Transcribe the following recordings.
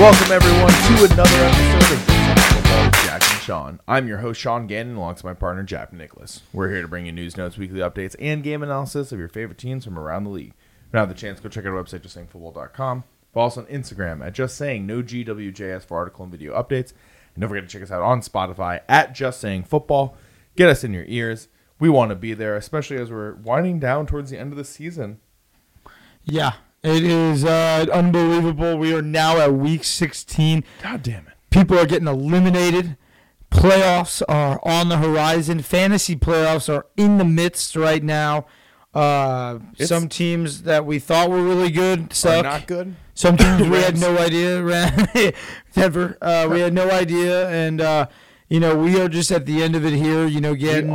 Welcome everyone to another episode of Football with Jack and Sean. I'm your host Sean Gannon, alongside my partner Jack Nicholas. We're here to bring you news, notes, weekly updates, and game analysis of your favorite teams from around the league. If you have the chance, go check out our website, justsayingfootball.com. Follow us on Instagram at Just Saying No GWJS for article and video updates. And don't forget to check us out on Spotify at Just Saying Football. Get us in your ears. We want to be there, especially as we're winding down towards the end of the season. Yeah, it is uh, unbelievable. We are now at week 16. God damn it. People are getting eliminated. Playoffs are on the horizon. Fantasy playoffs are in the midst right now. Uh, some teams that we thought were really good Are suck. not good. Some teams we had no idea. Denver, uh, we had no idea, and uh, you know we are just at the end of it here. You know, getting.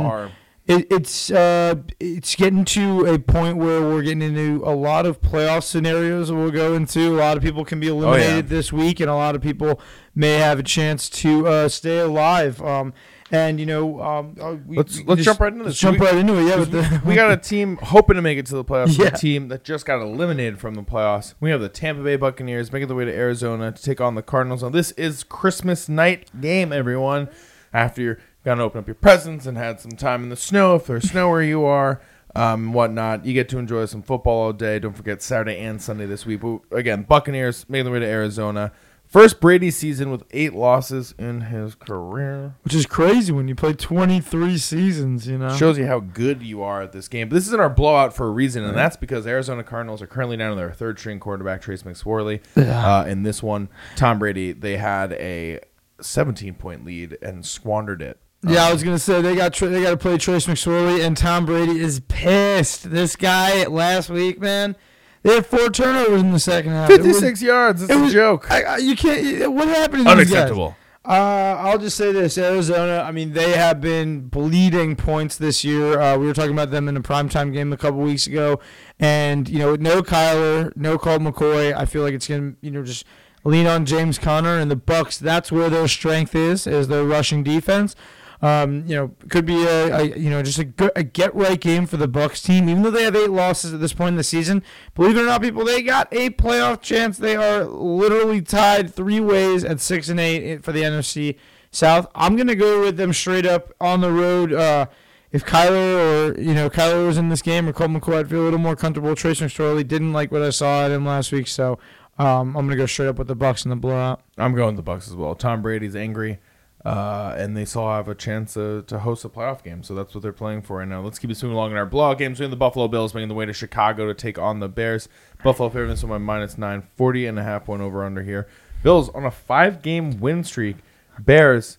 It, it's uh, it's getting to a point where we're getting into a lot of playoff scenarios. We'll go into a lot of people can be eliminated this week, and a lot of people may have a chance to uh, stay alive. Um, and you know, um, uh, we, Let's- we let's just- jump right into this. Jump We- right into it. Yeah, the, we got a team hoping to make it to the playoffs. Yeah. A team that just got eliminated from the playoffs. We have the Tampa Bay Buccaneers making their way to Arizona to take on the Cardinals. Now, this is Christmas night game, everyone. After you're gonna open up your presents and had some time in the snow, if there's snow where you are, um, whatnot, you get to enjoy some football all day. Don't forget Saturday and Sunday this week. But again, Buccaneers making their way to Arizona. First Brady season with eight losses in his career. which is crazy when you play 23 seasons. You know, Shows you how good you are at this game. But this isn't our blowout for a reason, and that's because Arizona Cardinals are currently down to their third string quarterback, Trace McSorley. Uh, in this one, Tom Brady, they had a 17 point lead and squandered it. Yeah, I was gonna say they got they got to play Trace McSorley, and Tom Brady is pissed. This guy last week, man, they had four turnovers in the second half. It was- 56 yards. It's it a was- joke. I, I, you can't. What happened? To these guys? Unacceptable. Uh, I'll just say this: Arizona. I mean, they have been bleeding points this year. Uh, we were talking about them in a primetime game a couple weeks ago, and you know, no Kyler, no Colt McCoy. I feel like it's gonna, you know, just lean on James Conner and the Bucks. That's where their strength is, is their rushing defense. Um, you know, could be a, a you know just a, good, a get right game for the Bucks team. Even though they have eight losses at this point in the season, believe it or not, people, they got a playoff chance. They are literally tied three ways at six and eight for the NFC South. I'm gonna go with them straight up on the road. Uh, if Kyler or you know Kyler was in this game or Colt McCoy, I'd feel a little more comfortable. Trace McSorley didn't like what I saw at him last week, so um, I'm gonna go straight up with the Bucks in the blowout. I'm going with the Bucks as well. Tom Brady's angry, uh, and they still have a chance to, to host a playoff game. So that's what they're playing for right now. Let's keep it moving along in our blog games. We have the Buffalo Bills making the way to Chicago to take on the Bears. Buffalo favorites by minus nine, 40 and a half point over under here. Bills on a five game win streak. Bears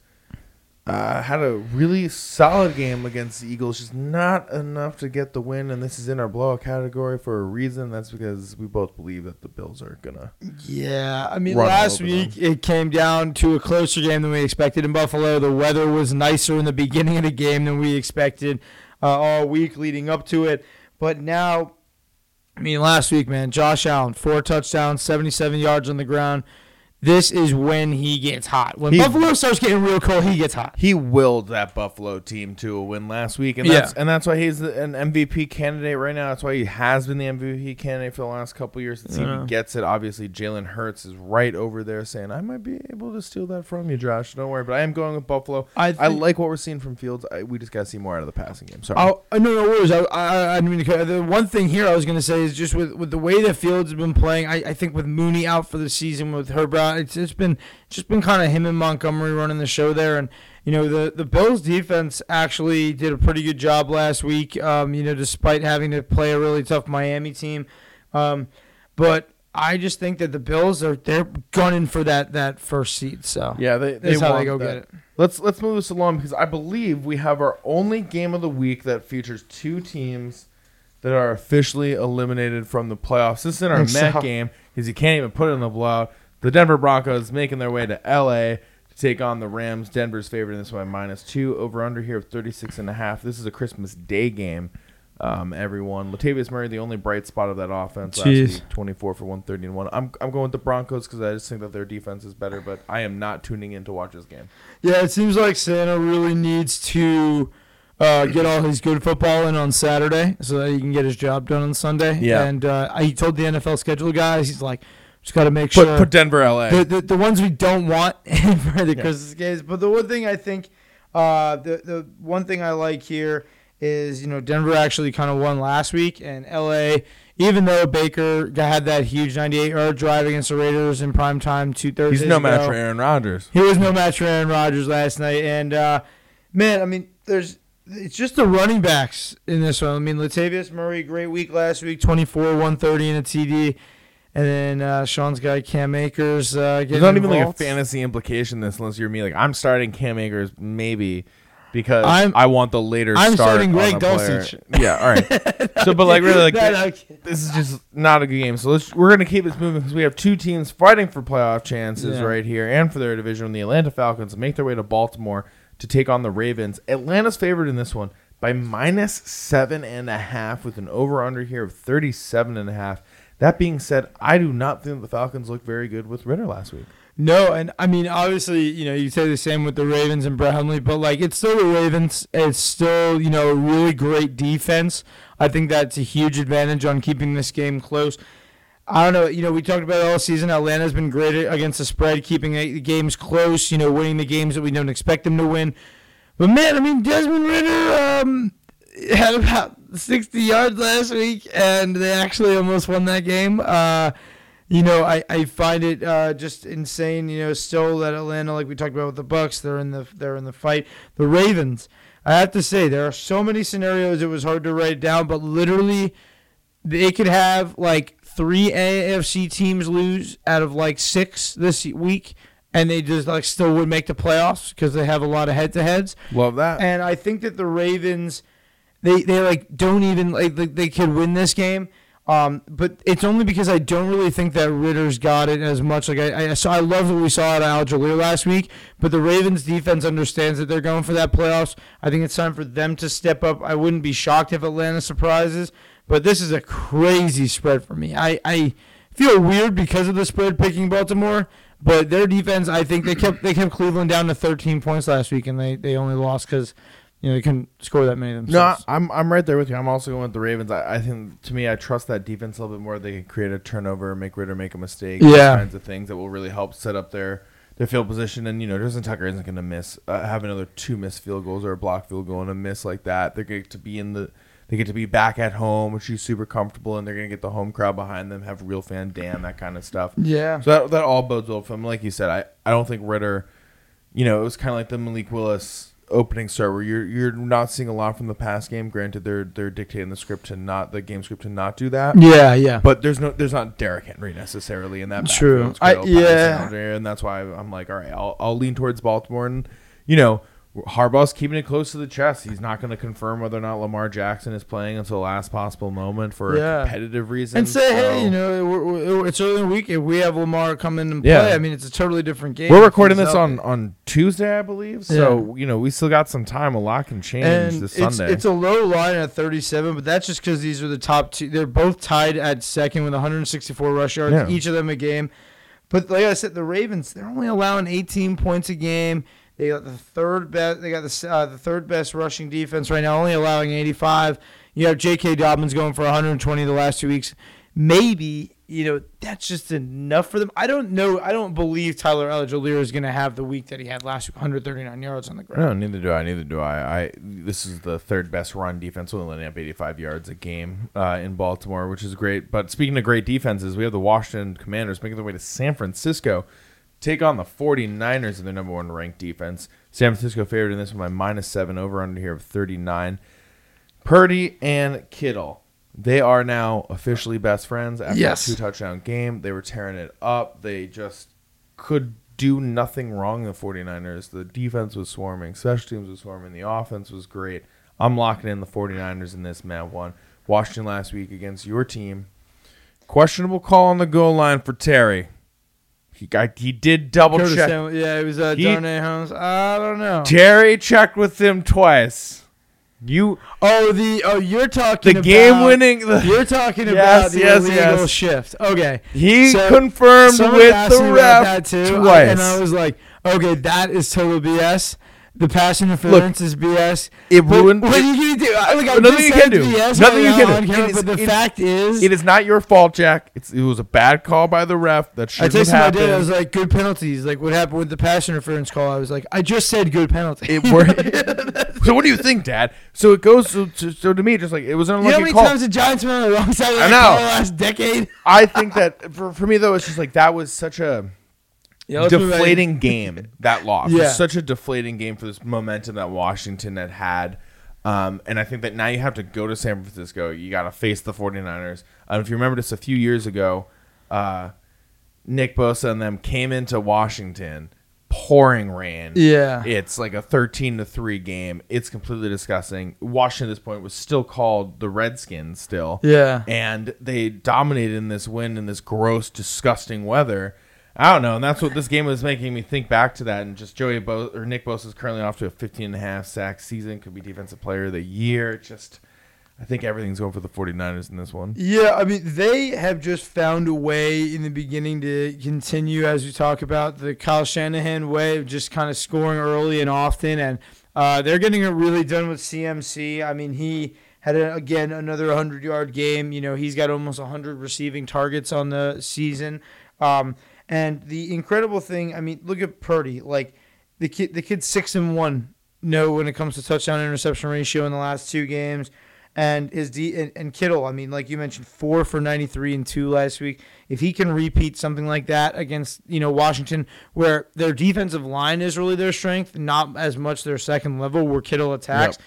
uh, had a really solid game against the Eagles, just not enough to get the win. And this is in our blowout category for a reason. That's because we both believe that the Bills are gonna. Yeah, I mean, last week it came down to a closer game than we expected in Buffalo. The weather was nicer in the beginning of the game than we expected uh, all week leading up to it. But now, I mean, last week, man, Josh Allen, four touchdowns, 77 yards on the ground. This is when he gets hot. When He- Buffalo starts getting real cold, he gets hot. he willed that Buffalo team to a win last week, and Yeah. that's and that's why he's the- an MVP candidate right now. That's why he has been the MVP candidate for the last couple of years. Let's Yeah. he gets it. Obviously, Jalen Hurts is right over there saying, "I might be able to steal that from you, Josh. Don't worry." But I am going with Buffalo. I I think- like what we're seeing from Fields. I, we just got to see more out of the passing game. Sorry. Oh uh, no, no worries. I, I, I mean, the one thing here I was going to say is just with, with the way that Fields has been playing. I, I think with Mooney out for the season, with Herb out, it's just been just been kind of him and Montgomery running the show there. And you know, the the Bills defense actually did a pretty good job last week. Um, you know, despite having to play a really tough Miami team, um, but. I just think that the Bills are they're gunning for that that first seed. So yeah, they, they that's how they go that. get it. Let's let's move this along because I believe we have our only game of the week that features two teams that are officially eliminated from the playoffs. This is in our Met so. game because you can't even put it in the blowout. The Denver Broncos making their way to LA to take on the Rams. Denver's favorite in this one minus two over under here of 36 and a half. This is a Christmas Day game. Um, everyone, Latavius Murray, the only bright spot of that offense last Jeez. week, 24 for 131. I'm I'm going with the Broncos because I just think that their defense is better, but I am not tuning in to watch this game. Yeah, it seems like Santa really needs to uh, get all his good football in on Saturday so that he can get his job done on Sunday. Yeah. And uh, he told the NFL schedule guys, he's like, Just got to make Put sure put Denver, LA. the, the the ones we don't want for the Yeah. Christmas games. But the one thing I think, uh, the the one thing I like here is you know Denver actually kind of won last week, and LA, even though Baker had that huge 98 yard drive against the Raiders in prime time two Thursdays He's no ago, match for Aaron Rodgers. he was no match for Aaron Rodgers last night, and uh, man, I mean, there's it's just the running backs in this one. I mean, Latavius Murray, great week last week, 24, 130 in a TD, and then uh, Sean's guy Cam Akers uh, getting There's not even like a involved. fantasy implication this unless you're me. Like I'm starting Cam Akers maybe because I'm- I want the later I'm start starting on Greg a player. Dulcich. Yeah, all right. so, but like really, like No, no, this is just not a good game. So let's we're gonna keep this moving because we have two teams fighting for playoff chances Yeah. right here and for their division. The Atlanta Falcons make their way to Baltimore to take on the Ravens. Atlanta's favored in this one by minus seven and a half with an over under here of 37 and a half. That being said, I do not think the Falcons looked very good with Ridder last week. No, and I mean, obviously, you know, you say the same with the Ravens and Brett but like, it's still the Ravens. It's still, you know, a really great defense. I think that's a huge advantage on keeping this game close. I don't know. You know, we talked about all season. Atlanta's been great against the spread, keeping the games close. You know, winning the games that we don't expect them to win. But man, I mean, Desmond Ridder um, had about 60 yards last week, and they actually almost won that game. Uh, you know, I, I find it uh, just insane. You know, still that Atlanta, like we talked about with the Bucks, they're in the they're in the fight. The Ravens, I have to say, there are so many scenarios it was hard to write down, but literally, they could have like three AFC teams lose out of like six this week, and they just like still would make the playoffs because they have a lot of head to heads. Love that. And I think that the Ravens, they they like don't even like they, they could win this game. Um, but it's only because I don't really think that Ridder's got it as much. Like I, I so I love what we saw at Al Jaleel last week. But the Ravens defense understands that they're going for that playoffs. I think it's time for them to step up. I wouldn't be shocked if Atlanta surprises. But this is a crazy spread for me. I, I feel weird because of the spread picking Baltimore. But their defense, I think they kept they kept Cleveland down to 13 points last week, and they, they only lost because you know they couldn't score that many No, themselves. I'm I'm right there with you. I'm also going with the Ravens. I, I think to me, I trust that defense a little bit more. They can create a turnover, make Ridder make a mistake, those Yeah. kinds of things that will really help set up their their field position. And you know, Justin Tucker isn't going to miss uh, have another two missed field goals or a block field goal and a miss like that. They're going to be in the they get to be back at home, which is super comfortable, and they're going to get the home crowd behind them, have real fan Dan, that kind of stuff. Yeah. So that, that all bodes well for them. Like you said, I, I don't think Ridder, you know, it was kind of like the Malik Willis opening start where you're you're not seeing a lot from the past game. Granted, they're they're dictating the script to not the game script to not do that. Yeah, yeah. But there's no there's not Derrick Henry necessarily in that. True. I- yeah. and that's why I'm like, all right, I'll I'll lean towards Baltimore, and you know. Harbaugh's keeping it close to the chest. He's not going to confirm whether or not Lamar Jackson is playing until the last possible moment for Yeah. a competitive reason. and say, hey, you know, it's early in the week. If we have Lamar come in and play, Yeah. I mean, it's a totally different game. We're recording this on, there. on Tuesday, I believe. So you know we still got some time. A lot can change and this it's, Sunday. it's a low line at 37, but that's just because these are the top two. They're both tied at second with 164 rush yards, Yeah. each of them a game. But like I said, the Ravens they're only allowing 18 points a game. They got the third best. They got the uh, the third best rushing defense right now, only allowing 85. You have J.K. Dobbins going for 120 the last two weeks. Maybe you know that's just enough for them. I don't know. I don't believe Tyler Allgeier is going to have the week that he had last week, 139 yards on the ground. no, neither do I. Neither do I. I this is the third best run defense, only letting up 85 yards a game uh, in Baltimore, which is great. But speaking of great defenses, we have the Washington Commanders making their way to San Francisco, take on the 49ers in their number one ranked defense. San Francisco favored in this one by minus seven, over under here of 39. Purdy and Kittle. They are now officially best friends after Yes. a two touchdown game. They were tearing it up. They just could do nothing wrong, the 49ers. The defense was swarming, special teams was swarming, the offense was great. I'm locking in the 49ers in this man one. Washington last week against your team. Questionable call on the goal line for Terry. He got he did double Curtis check. Samuel- yeah, it was uh, He- Darnay Holmes. I don't know. Terry checked with him twice. You Oh, the oh, you're talking the game winning the You're talking Yes, about the yes, illegal yes. shift. Okay, He So, confirmed with the ref that too, I- twice. and I was like, okay, that is total BS. The pass interference is BS. It But ruined. What it- are you gonna do? I- Like, I Nothing you can do. BS Nothing right you can do. on camera, It is- but the fact is, it is not your fault, Jack. It's, it was a bad call by the ref. That I shouldn't have texted my happened. dad. I was like, "Good penalties." Like, what happened with the pass interference call? I was like, "I just said good penalty." It worked. so what do you think, Dad? So it goes. So, to, so to me, just like it was an You know how many call. times the Giants were on the wrong side of I the last decade? I think that for, for me though, it's just like that was such a Yeah, deflating game. That loss Yeah. was such a deflating game for this momentum that Washington had had. Um, and I think that now you have to go to San Francisco. You got to face the 49ers. Um, if you remember just a few years ago, uh, Nick Bosa and them came into Washington, pouring rain. Yeah. It's like a 13 to 3 game. It's completely disgusting. Washington at this point was still called the Redskins still. Yeah. And they dominated in this wind in this gross, disgusting weather. I don't know, and that's what this game was making me think back to that. And just Joey Bo or Nick Bosa is currently off to a 15 and a half sack season. Could be defensive player of the year. Just, I think everything's going for the 49ers in this one. Yeah, I mean, they have just found a way in the beginning to continue, as we talk about, the Kyle Shanahan way of just kind of scoring early and often. And uh, they're getting it really done with CMC. I mean, he had, a, again, another 100 yard game. You know, he's got almost 100 receiving targets on the season. Um, and the incredible thing, I mean, look at Purdy. Like, the kid, the kid's six and one. No, when it comes to touchdown interception ratio in the last two games and his D and, and Kittle. I mean, like you mentioned, four for ninety three and two last week. If he can repeat something like that against you know Washington, where their defensive line is really their strength, not as much their second level where Kittle attacks,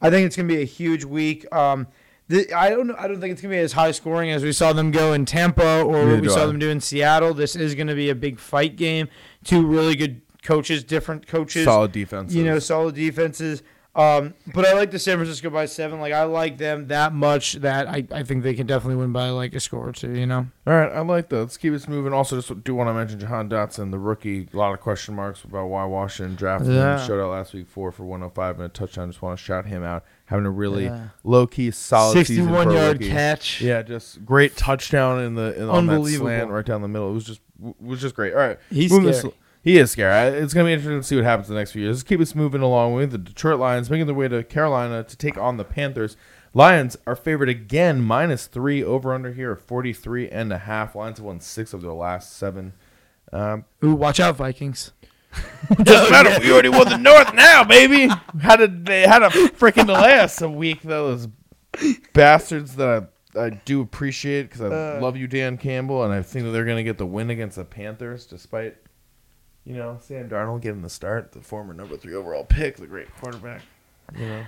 I think it's gonna be a huge week. Um, the, I don't know. I don't think it's gonna be as high scoring as we saw them go in Tampa or Neither what we saw I. them do in Seattle. This is gonna be a big fight game. Two really good coaches, different coaches Solid defenses. you know, solid defenses. Um, but I like the San Francisco by seven. Like I like them that much that I, I think they can definitely win by like a score or two. You know. All right, I like that. Let's keep this moving. Also, just do want to mention Jahan Dotson, the rookie. A lot of question marks about why Washington drafted Yeah. him. Showed out last week, four for 105 and a touchdown. Just want to shout him out. Having a really Yeah. low key, solid season for Sixty-one a yard rookie. catch. Yeah, just great touchdown in the in, on that Unbelievable. slant right down the middle. It was just it was just great. All right, He's moving this- scary. He is scary. It's gonna be interesting to see what happens in the next few years. Let's keep us moving along with the Detroit Lions making their way to Carolina to take on the Panthers. Lions are favored again, minus three over under here of 43 and a half. Lions have won six of their last seven. Um, Ooh, watch out, Vikings. doesn't matter. We already won the North now, baby. How did they had a freaking delay us a week though. Those bastards that I, I do appreciate because I Uh. love you, Dan Campbell, and I think that they're gonna get the win against the Panthers, despite you know Sam Darnold getting the start, the former number three overall pick, the great quarterback. You know,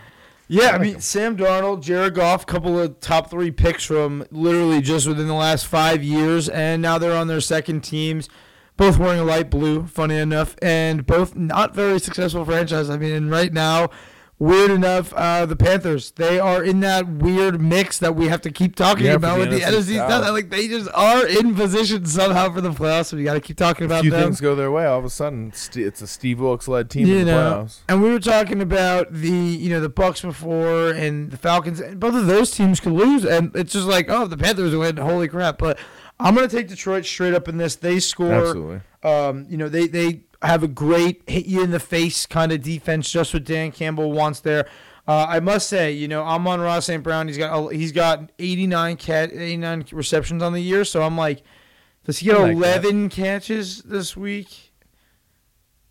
Yeah, I like mean him. Sam Darnold, Jared Goff, couple of top three picks from literally just within the last five years, and now they're on their second teams, both wearing a light blue. Funny enough, and both not very successful franchise. I mean, and right now, weird enough, uh, the Panthers they are in that weird mix that we have to keep talking Yeah, about the with the NFC South. Like they just are in position somehow for the playoffs. So we got to keep talking a about few them. things go their way, all of a sudden it's a Steve Wilks led team you in the know, playoffs. and we were talking about the you know the Bucks before and the Falcons. And both of those teams could lose, and it's just like oh the Panthers win. Holy crap! But I'm gonna take Detroit straight up in this. They score. Absolutely. Um, you know they they have a great hit you in the face kind of defense, just what Dan Campbell wants there. Uh, I must say, you know, I'm on Ross St. Brown. He's got he's got 89 cat 89 receptions on the year. So I'm like, does he get like that. 11 catches this week?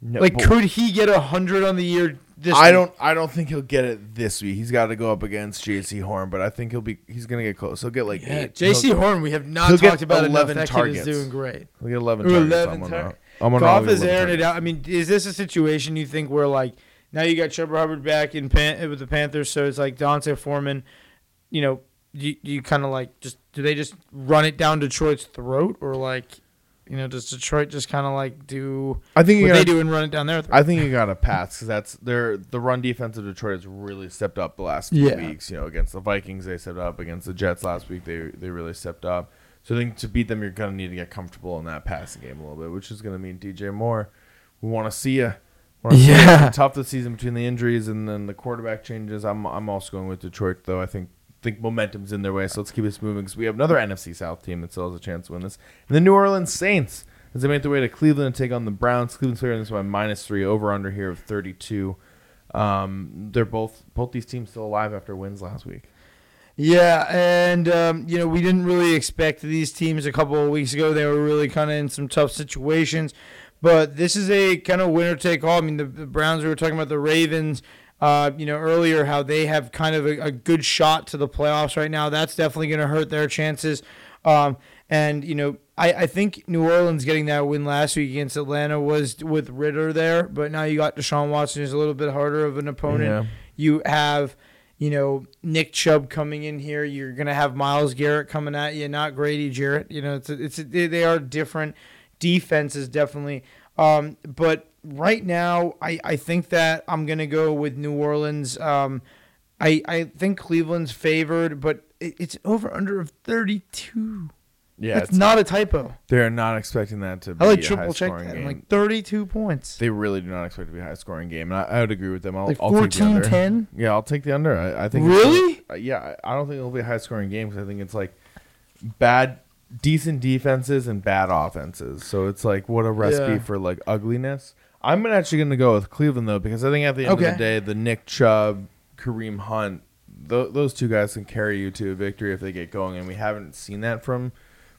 No, Like, could he get 100 on the year? This I week? don't. I don't think he'll get it this week. He's got to go up against Jaycee Horn, but I think he'll be. He's gonna get close. He'll get like Yeah. Jaycee Horn, we have not talked about enough. 11 That targets. kid is doing great. he'll get eleven targets. 11 tar-. I'm on Goff is airing it out. I mean, is this a situation you think where like now you got Chuba Hubbard back in Pan- with the Panthers, so it's like D'Onta Foreman, you know, you you kind of like just do they just run it down Detroit's throat or like, you know, does Detroit just kind of like do I think you what they got. do and run it down their throat? I think you got to pass because that's their the run defense of Detroit has really stepped up the last few Yeah. weeks. You know, against the Vikings they stepped up. Against the Jets last week they they really stepped up. So I think to beat them you're gonna need to get comfortable in that passing game a little bit, which is gonna mean DJ Moore. We want to see you. Yeah. tough the season between the injuries and then the quarterback changes. I'm I'm also going with Detroit though. I think think momentum's in their way. So let's keep this moving because we have another NFC South team that still has a chance to win this. And the New Orleans Saints as they make their way to Cleveland to take on the Browns. Cleveland's favored in this by minus three over under here of 32. Um, they're both both these teams still alive after wins last week. Yeah, and um, you know we didn't really expect these teams a couple of weeks ago. They were really kind of in some tough situations, but this is a kind of winner take all. I mean, the, the Browns we were talking about the Ravens. Uh, you know earlier how they have kind of a, a good shot to the playoffs right now. That's definitely going to hurt their chances. Um, and you know I, I think New Orleans getting that win last week against Atlanta was with Ridder there, but now you got Deshaun Watson, who's a little bit harder of an opponent. Yeah. You have you know, Nick Chubb coming in here. You're gonna have Myles Garrett coming at you, not Grady Jarrett. You know, it's a, it's a, they are different defenses definitely. Um, but right now, I, I think that I'm gonna go with New Orleans. Um, I I think Cleveland's favored, but it, it's over under of 32. Yeah, That's it's, not a typo. they're not expecting that to be I like a triple check high-scoring that. game. Like 32 points. they really do not expect it to be a high scoring game, and I, I would agree with them. I'll, Like I'll take the 14 under. 10. Yeah, I'll take the under. I, I think it's- Really? uh, yeah, I I don't think it'll be a high scoring game because I think it's like bad, decent defenses and bad offenses. So it's like what a recipe Yeah. for like ugliness. I'm actually going to go with Cleveland though because I think at the end of Okay. the day, the Nick Chubb, Kareem Hunt, th- those two guys can carry you to a victory if they get going, and we haven't seen that from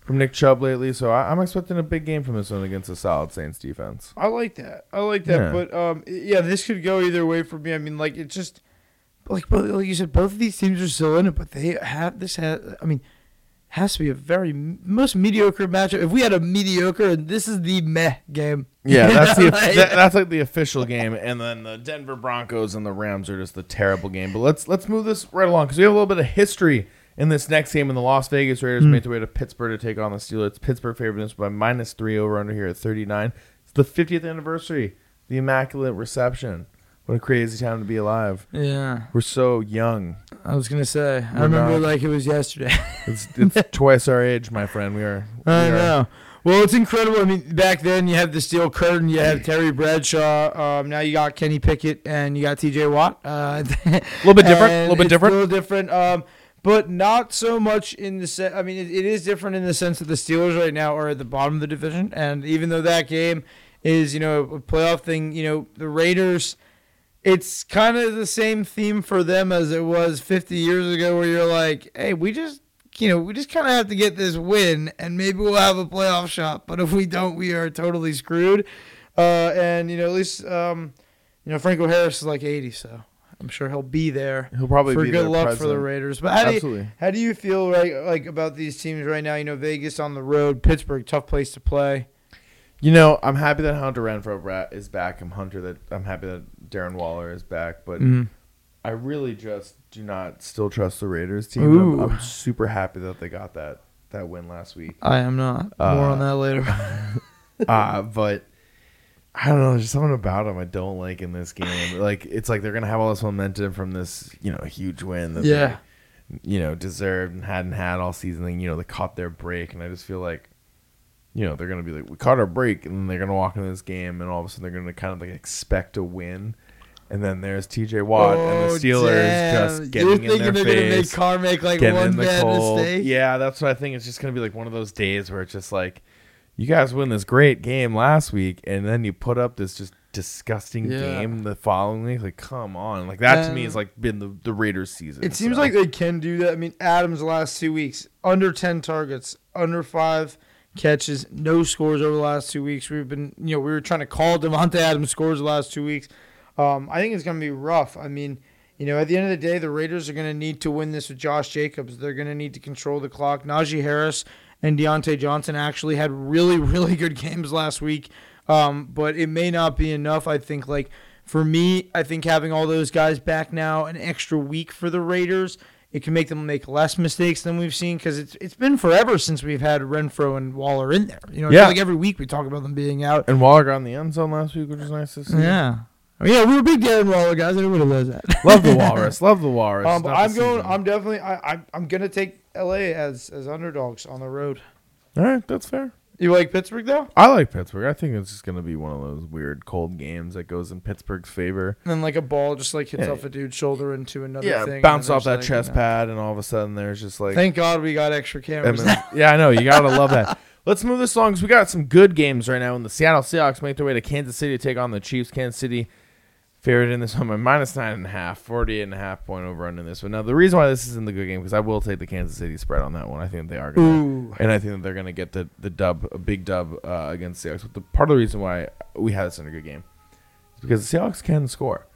from Nick Chubb lately. So I, I'm expecting a big game from this one against a solid Saints defense. I like that. I like that. Yeah. But um, yeah, this could go either way for me. I mean, like it's just like like you said, both of these teams are still in it, but they have this. Has, I mean, has to be a very most mediocre matchup. If we had a mediocre, and this is the meh game. Yeah, that's the Like- that, that's like the official game, and then the Denver Broncos and the Rams are just the terrible game. But let's let's move this right along because we have a little bit of history in this next game. In the Las Vegas Raiders made their way to Pittsburgh to take on the Steelers. Pittsburgh favored this by minus three over under here at thirty nine. It's the fiftieth anniversary, the Immaculate Reception. What a crazy time to be alive. Yeah, We're so young. I was gonna say. I We're remember not- like it was yesterday. It's, it's twice our age, my friend. We are. We I are- know. Well, it's incredible. I mean, back then you have the steel curtain, you have Terry Bradshaw. Um, now you got Kenny Pickett and you got T.J. Watt. Uh, A little bit different. A little bit different. A little different. Um, but not so much in the sense. I mean, it, it is different in the sense that the Steelers right now are at the bottom of the division, and even though that game is you know a playoff thing, you know the Raiders. It's kind of the same theme for them as it was 50 years ago, where you're like, hey, we just you know, we just kind of have to get this win, and maybe we'll have a playoff shot. But if we don't, we are totally screwed. Uh, and you know, at least um, you know Franco Harris is like 80, so I'm sure he'll be there He'll probably be there. for be good luck for the. Raiders. But how do you, how do you feel right like about these teams right now? You know, Vegas on the road, Pittsburgh, tough place to play. You know, I'm happy that Hunter Renfrow is back. I'm Hunter that I'm happy that Darren Waller is back, but I really just do not still trust the Raiders team. I'm, I'm super happy that they got that that win last week. I am not. More Uh, on that later. uh, but I don't know. There's just something about them I don't like in this game. Like it's like they're gonna have all this momentum from this, you know, huge win that Yeah. they, you know, deserved and hadn't had all season. And, you know, they caught their break, and I just feel like, you know, they're gonna be like, we caught our break, and then they're gonna walk into this game, and all of a sudden they're gonna kind of like expect a win. And then there's T.J. Watt and the oh, Steelers Oh, damn. just getting You're in thinking their they're gonna make Carr make like one bad cold. mistake? Yeah, that's what I think. It's just gonna be like one of those days where it's just like, you guys win this great game last week, and then you put up this just disgusting Yeah. game the following week. Like, come on, like that to me has like been the the Raiders season. It seems so. like they can do that. I mean, Adams last two weeks under ten targets, under five catches, no scores over the last two weeks. We've been, you know, we were trying to call Davante Adams scores the last two weeks. Um, I think it's going to be rough. I mean, you know, at the end of the day, the Raiders are going to need to win this with Josh Jacobs. They're going to need to control the clock. Najee Harris and Diontae Johnson actually had really, really good games last week, um, but it may not be enough. I think, like, for me, I think having all those guys back now, an extra week for the Raiders, it can make them make less mistakes than we've seen because it's it's been forever since we've had Renfrow and Waller in there. You know, Yeah. like every week we talk about them being out. and Waller got in the end zone last week, which was nice to see. Yeah. Oh, yeah, we were big Darren Waller guys. Everybody knows that. love the Walrus. Love the Walrus. Um, but Not the I'm going. season. I'm definitely. I, I'm. I'm gonna take LA as as underdogs on the road. All right, that's fair. You like Pittsburgh though? I like Pittsburgh. I think it's just gonna be one of those weird cold games that goes in Pittsburgh's favor. And then like a ball just like hits Yeah. off a dude's shoulder into another Yeah, thing. and bounce then off that there's, like, chest you know. pad, and all of a sudden there's just like Thank God we got extra cameras. Eminem- yeah, I know. You gotta love that. Let's move this along because we got some good games right now. And the Seattle Seahawks make their way to Kansas City to take on the Chiefs. Kansas City Favorite in this one, my minus nine and a half, 48 and a half point over under this one. Now, the reason why this is in the good game, because I will take the Kansas City spread on that one. I think they are going to and I think that they're going to get the the dub, a big dub uh, against the Seahawks. But the part of the reason why we had this in a good game is because the Seahawks can score.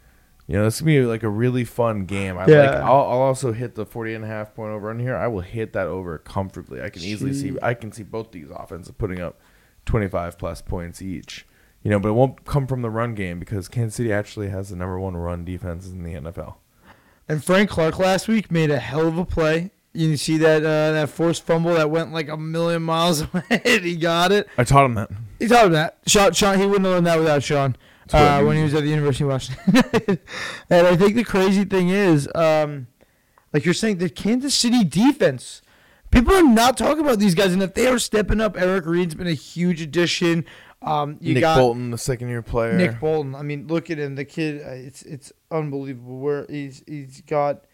You know, this gonna be like a really fun game. I like. Yeah. I'll, I'll also hit the 48 and a half point over on here. I will hit that over comfortably. I can easily see. I can see both these offenses putting up 25 plus points each. You know, but it won't come from the run game because Kansas City actually has the number one run defense in the NFL. And Frank Clark last week made a hell of a play. You see that uh, that forced fumble that went like a million miles away. and he got it. I taught him that. He taught him that. Sean, Sean, he wouldn't have learned that without Sean uh, when he was at the University of Washington. and I think the crazy thing is, um, like you're saying, the Kansas City defense. People are not talking about these guys, and if they are stepping up, Eric Reed's been a huge addition. Um, you Nick got Bolton, the second year player. Nick Bolton. I mean, look at him. The kid, uh, it's it's unbelievable. Where he's he's got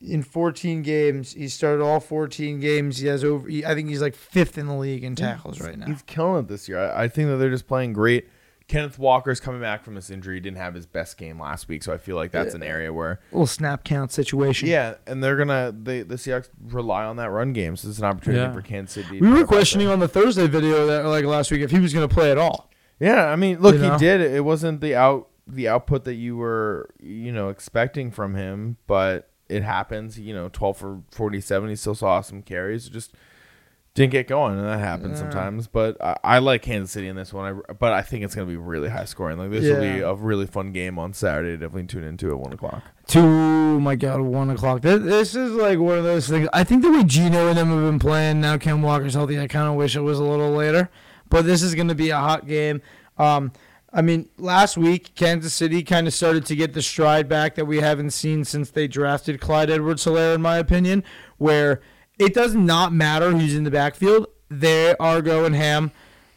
in 14 games, he started all 14 games. He has over. He, I think he's like fifth in the league in tackles right now. He's killing it this year. I, I think that they're just playing great. Kenneth Walker's coming back from this injury. He didn't have his best game last week, so I feel like that's an area where little snap count situation. yeah, and they're gonna they the Seahawks rely on that run game. So it's an opportunity Yeah. for Kansas City. to We were up out questioning on the Thursday video that like last week if he was going to play at all. Yeah, I mean, look, You know? he did. It wasn't the out the output that you were you know expecting from him, but it happens. You know, twelve for forty seven. He still saw some carries. Just didn't get going, and that happens Yeah. sometimes. But I, I like Kansas City in this one. I, but I think it's going to be really high scoring. Like this will be a really fun game on Saturday. Definitely tune into at one o'clock. Two, my God, one o'clock. This, this is like one of those things. I think the way Geno and them have been playing now, Ken Walker's healthy. I kind of wish it was a little later, but this is going to be a hot game. Um, I mean, last week Kansas City kind of started to get the stride back that we haven't seen since they drafted Clyde Edwards-Helaire, in my opinion, where it does not matter who's in the backfield; they are going ham.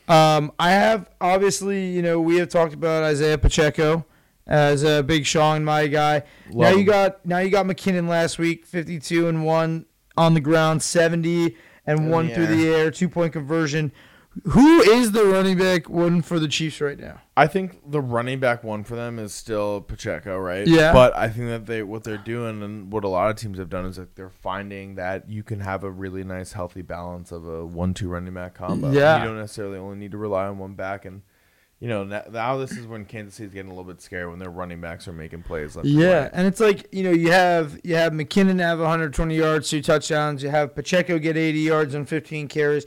Um, I have obviously, you know, we have talked about Isaiah Pacheco as a big Sean, my guy. now Love you him. got now you got McKinnon last week, fifty-two and one on the ground, seventy and In one the through the air, two point conversion. Who is the running back one for the Chiefs right now? I think the running back one for them is still Pacheco, right? Yeah. But I think that they what they're doing and what a lot of teams have done is that they're finding that you can have a really nice healthy balance of a one-two running back combo. Yeah. You don't necessarily only need to rely on one back and. You know now, this is when Kansas City's getting a little bit scared when their running backs are making plays. Left and Yeah, right. and it's like you know you have you have McKinnon have 120 yards, two touchdowns. You have Pacheco get 80 yards on 15 carries.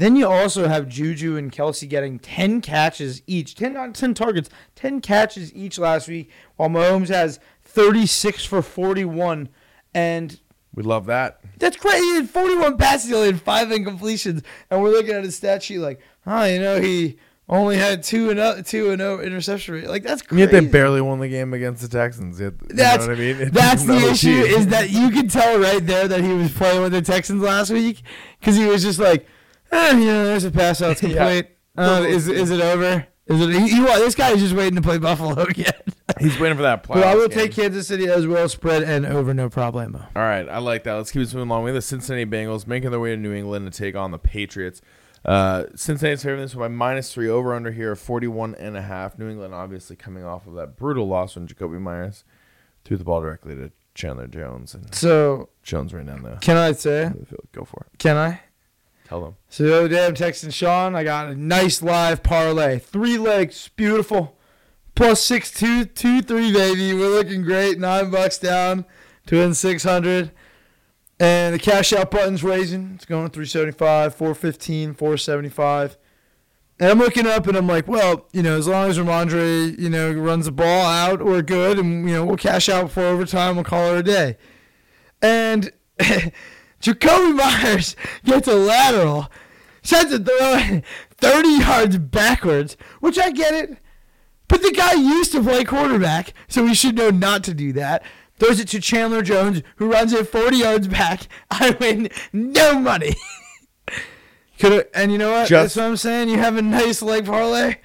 Then you also have Juju and Kelsey getting 10 catches each, 10 not 10 targets, 10 catches each last week, while Mahomes has 36 for 41, and we love that. that's crazy. He had 41 passes, he only had five incompletions, and we're looking at his stat sheet like, oh, you know he only had two and uh, two and no interception rate. Like that's crazy. Yet they barely won the game against the Texans. Yet, you That's know what I mean? It's that's the issue team. is that you can tell right there that he was playing with the Texans last week because he was just like, eh, you know, there's a pass out, it's Yeah. complete. Uh, is is it over? Is it? He, he, this guy is just waiting to play Buffalo again. he's waiting for that. But I will playoff take. Kansas City as well, spread and over, no problemo. All right, I like that. Let's keep it moving along. We have the Cincinnati Bengals making their way to New England to take on the Patriots. Uh, Cincinnati's favoring this by minus three over under here, 41 and a half. New England obviously coming off of that brutal loss when Jakobi Meyers threw the ball directly to Chandler Jones, and So Jones ran down the can I say? the field. Go for it. Can I? Tell them. So the other day I'm texting Sean. I got a nice live parlay, three legs, beautiful, plus six two two three baby. We're looking great. Nine bucks down to win six hundred, and the cash out button's raising. It's going three seventy five, four fifteen, four seventy five. And I'm looking up and I'm like, well, you know, as long as Rhamondre, you know, runs the ball out, we're good, and you know, we'll cash out before overtime. We'll call it a day. And Jakobi Meyers gets a lateral, sends it throw 30 yards backwards, which I get it. But the guy used to play quarterback, so he should know not to do that. Throws it to Chandler Jones, who runs it 40 yards back. I win no money. Could and you know what? Just- That's what I'm saying. You have a nice leg parlay.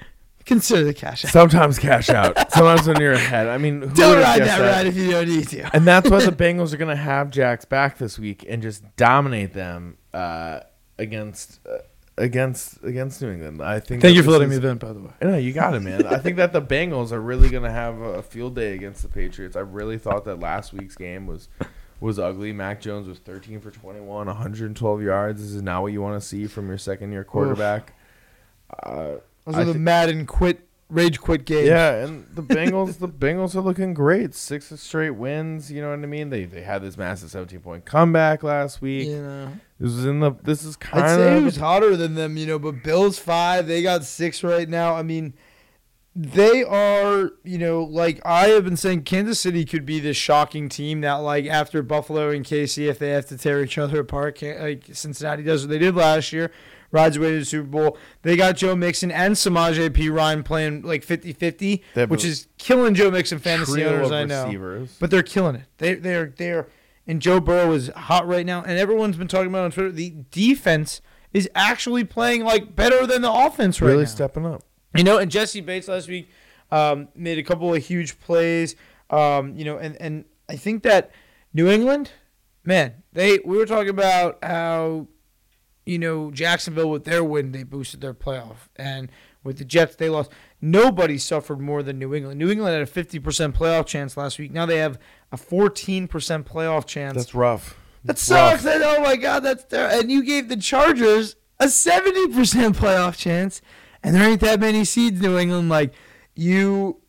Consider the cash out. Sometimes cash out. Sometimes when you're ahead. I mean, who Don't ride guessed that ride if you don't need to. And that's why the Bengals are going to have Jax back this week and just dominate them uh, against uh, against against New England. I think. Thank you for this letting me is- vent, by the way. No, you got it, man. I think that the Bengals are really going to have a field day against the Patriots. I really thought that last week's game was was ugly. Mac Jones was 13 for 21, 112 yards. This is not what you want to see from your second year quarterback. Uh, Those I are the thi- Madden quit, rage quit games. yeah, and the Bengals, the Bengals are looking great. Six straight wins. You know what I mean? They they had this massive 17 point comeback last week. You know. This is in the. This is kind of. I'd say who's hotter than them, you know, but Bills five, they got six right now. I mean, they are, you know, like I have been saying, Kansas City could be this shocking team that, like, after Buffalo and KC, if they have to tear each other apart, like Cincinnati does what they did last year, rides away to the Super Bowl. They got Joe Mixon and Samaje Perine playing like 50 50, which is killing Joe Mixon fantasy owners, I know receivers. but they're killing it. They they're they're and Joe Burrow is hot right now, and everyone's been talking about on Twitter. The defense is actually playing like better than the offense right really now. stepping up. You know, and Jessie Bates last week um, made a couple of huge plays. Um, you know, and and I think that New England, man, they we were talking about how you know Jacksonville with their win they boosted their playoff, and with the Jets they lost. Nobody suffered more than New England. New England had a fifty percent playoff chance last week. Now they have a fourteen percent playoff chance. That's rough. that sucks. rough. And oh my god, that's ter- and you gave the Chargers a seventy percent playoff chance, and there ain't that many seeds. In New England, like you,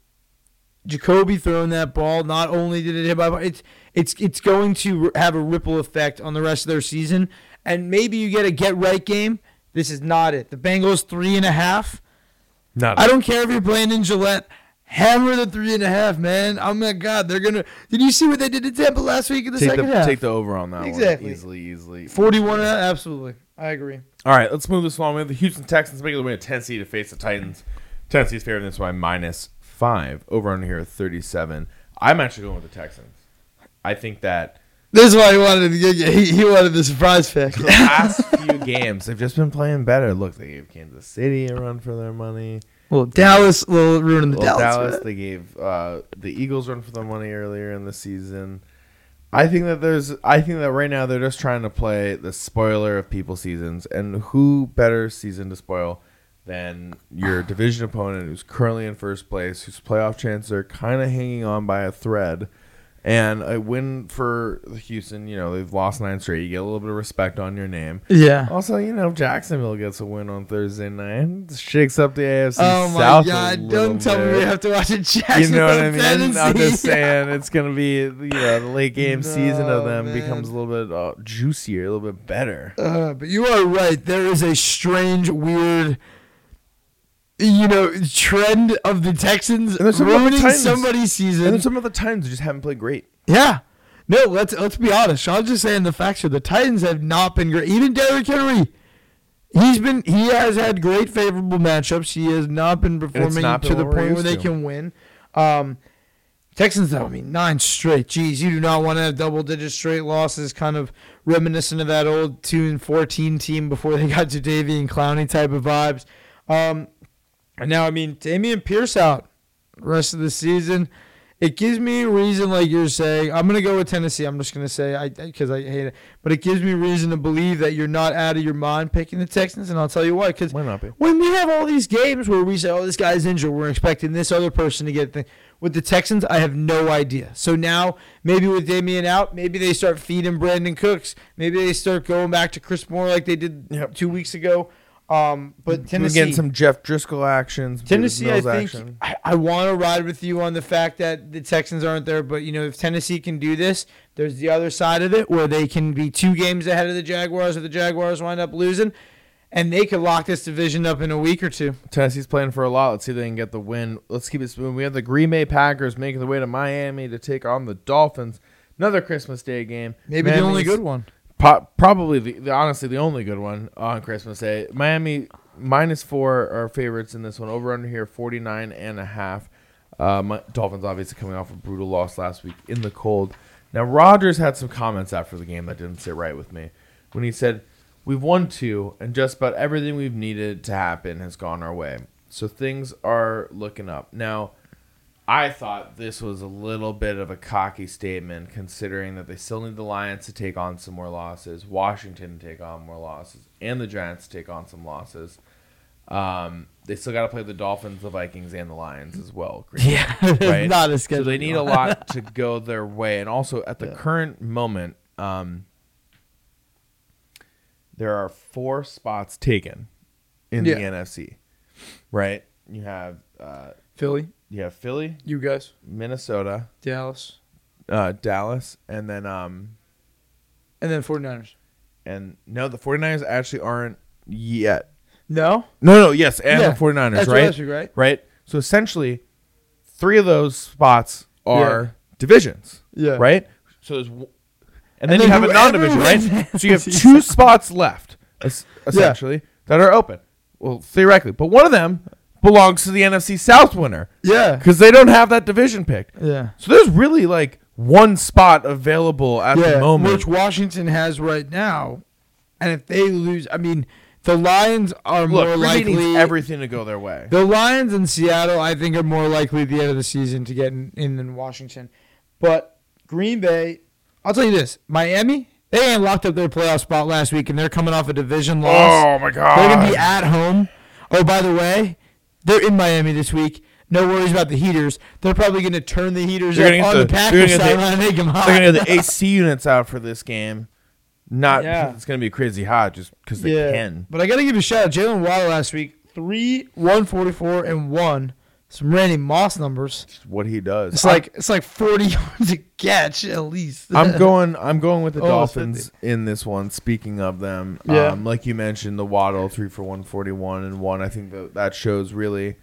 Jakobi throwing that ball. Not only did it hit by, it's it's it's going to have a ripple effect on the rest of their season, and maybe you get a get right game. This is not it. The Bengals three and a half. Not I don't care if you're playing in Gillette. Hammer the three and a half, man. Oh my God, they're gonna. Did you see what they did to Tampa last week in the take second the half? take the over on that Exactly. one easily, easily. 41 and a half, absolutely. I agree. All right, let's move this along. We have the Houston Texans making their way to Tennessee to face the Titans. Tennessee's favored this by minus five. Over under here, thirty-seven. I'm actually going with the Texans. I think that This is why he wanted to get you. He, he wanted the surprise pick. the last few games they've just been playing better. Look, they gave Kansas City a run for their money. well, Dallas will ruin the Dallas. Dallas, they gave uh, the Eagles run for their money earlier in the season. I think that there's. I think that right now they're just trying to play the spoiler of people's seasons, and who better season to spoil than your division opponent, who's currently in first place, whose playoff chances are kind of hanging on by a thread. And a win for Houston, you know, they've lost nine straight. You get a little bit of respect on your name. yeah. Also, you know, Jacksonville gets a win on Thursday night, shakes up the AFC Oh my South. God! Don't tell me bit. we have to watch a Jacksonville, You know what I mean? Tennessee. I'm just saying it's gonna be you know the late game season of them man. becomes a little bit uh, juicier, a little bit better. Uh, but you are right. There is a strange, weird, you know, trend of the Texans And some ruining somebody's And season. then some of the times they just haven't played great. Yeah. No, let's let's be honest. I'll just saying the facts are the Titans have not been great. Even Derrick Henry, he's been he has had great favorable matchups. He has not been performing not to the point where they to. can win. Um, Texans though, I mean nine straight. Geez, you do not want to have double digit straight losses. Kind of reminiscent of that old two and fourteen team before they got to Davy and Clowney type of vibes. Um, and now I mean Dameon Pierce out rest of the season. It gives me a reason, like you're saying. I'm gonna go with Tennessee. I'm just gonna say I because I hate it, but it gives me reason to believe that you're not out of your mind picking the Texans, and I'll tell you why. Because be? when we have all these games where we say, "Oh, this guy's injured," we're expecting this other person to get the. With the Texans, I have no idea. So now, maybe with Dameon out, maybe they start feeding Brandin Cooks. Maybe they start going back to Chris Moore like they did Yep. two weeks ago. Um, but Tennessee, getting some Jeff Driscoll actions. Tennessee, I think action. I, I want to ride with you on the fact that the Texans aren't there, but you know if Tennessee can do this, there's the other side of it where they can be two games ahead of the Jaguars if the Jaguars wind up losing, and they could lock this division up in a week or two. Tennessee's playing for a lot. Let's see if they can get the win. Let's keep it smooth. We have the Green Bay Packers making their way to Miami to take on the Dolphins. Another Christmas Day game. Maybe the only good one. Po- probably the, the honestly the only good one on Christmas Day. Miami minus four are favorites in this one. Over under here 49 and a half. Uh, Dolphins obviously coming off a brutal loss last week in the cold. Now Rodgers had some comments after the game that didn't sit right with me when he said, "We've won two, and just about everything we've needed to happen has gone our way. So things are looking up." Now. I thought this was a little bit of a cocky statement, considering that they still need the Lions to take on some more losses, Washington to take on more losses, and the Giants to take on some losses. Um, they still got to play the Dolphins, the Vikings, and the Lions as well. Green Yeah, right? not as So they need a lot to go their way, and also at the Yeah. current moment, um, there are four spots taken in the NFC. Right? You have uh, Philly, you have Philly, you guys, Minnesota, Dallas, uh, Dallas, and then um, and then 49ers. and no, the 49ers actually aren't yet. No, No, no, yes, and Yeah, the 49ers, that's right? last week, right? Right? So essentially, three of those spots are divisions, Yeah, right? So there's, w- and then, then you have a non-division, right? So you have two spots left, es- essentially, that are open. Well, theoretically, but one of them belongs to the NFC South winner Yeah, because they don't have that division picked. yeah. So there's really like one spot available at the moment. which Washington has right now, and if they lose, I mean, the Lions are Look, more likely. everything to go their way. the Lions in Seattle, I think, are more likely at the end of the season to get in, in than Washington. But Green Bay, I'll tell you this: Miami, they ain't locked up their playoff spot last week, and they're coming off a division loss. Oh my god! They're gonna be at home. Oh, by the way, they're in Miami this week. No worries about the heaters. They're probably gonna turn the heaters They're up gonna on the, the- Packers gonna the- and make them hot. They're gonna have the AC units out for this game. Not Yeah. it's gonna be crazy hot, just because they yeah, can. but I gotta give a shout out. Jaylen Waddle last week, three, one forty four, and one. Some Randy Moss numbers. It's what he does. It's I'm- like it's like forty yards a catch at least. I'm going. I'm going with the Oh, Dolphins in this one. Speaking of them, Yeah. um, like you mentioned, the Waddle three for one forty one and one. I think that that shows really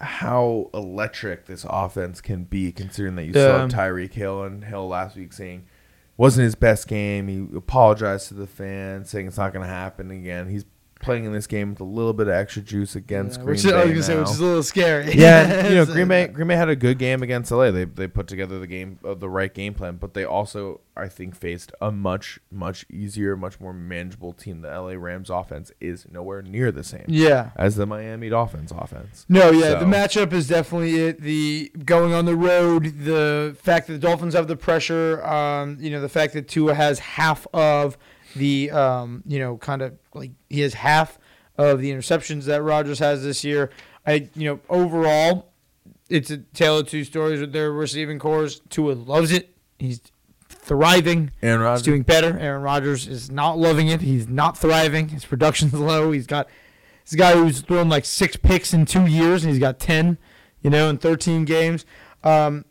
how electric this offense can be, considering that you saw Tyreek Hill and Hill last week saying wasn't his best game. He apologized to the fans, saying it's not going to happen again. He's playing in this game with a little bit of extra juice against Yeah, Green which Bay I was gonna say, now. which is a little scary. Yeah, you know, Green Bay Green Bay had a good game against LA. They they put together the game of the right game plan, but they also I think faced a much much easier, much more manageable team. The LA Rams offense is nowhere near the same Yeah. as the Miami Dolphins offense. No, yeah, the matchup is definitely it. The going on the road, the fact that the Dolphins have the pressure, um, you know, the fact that Tua has half of the, um, you know, kind of like he has half of the interceptions that Rodgers has this year. I, you know, overall, it's a tale of two stories with their receiving cores. Tua loves it. He's thriving. Aaron He's doing better. Aaron Rodgers is not loving it. He's not thriving. His production's low. He's got this guy who's thrown like six picks in two years, and he's got ten, you know, in thirteen games. Um,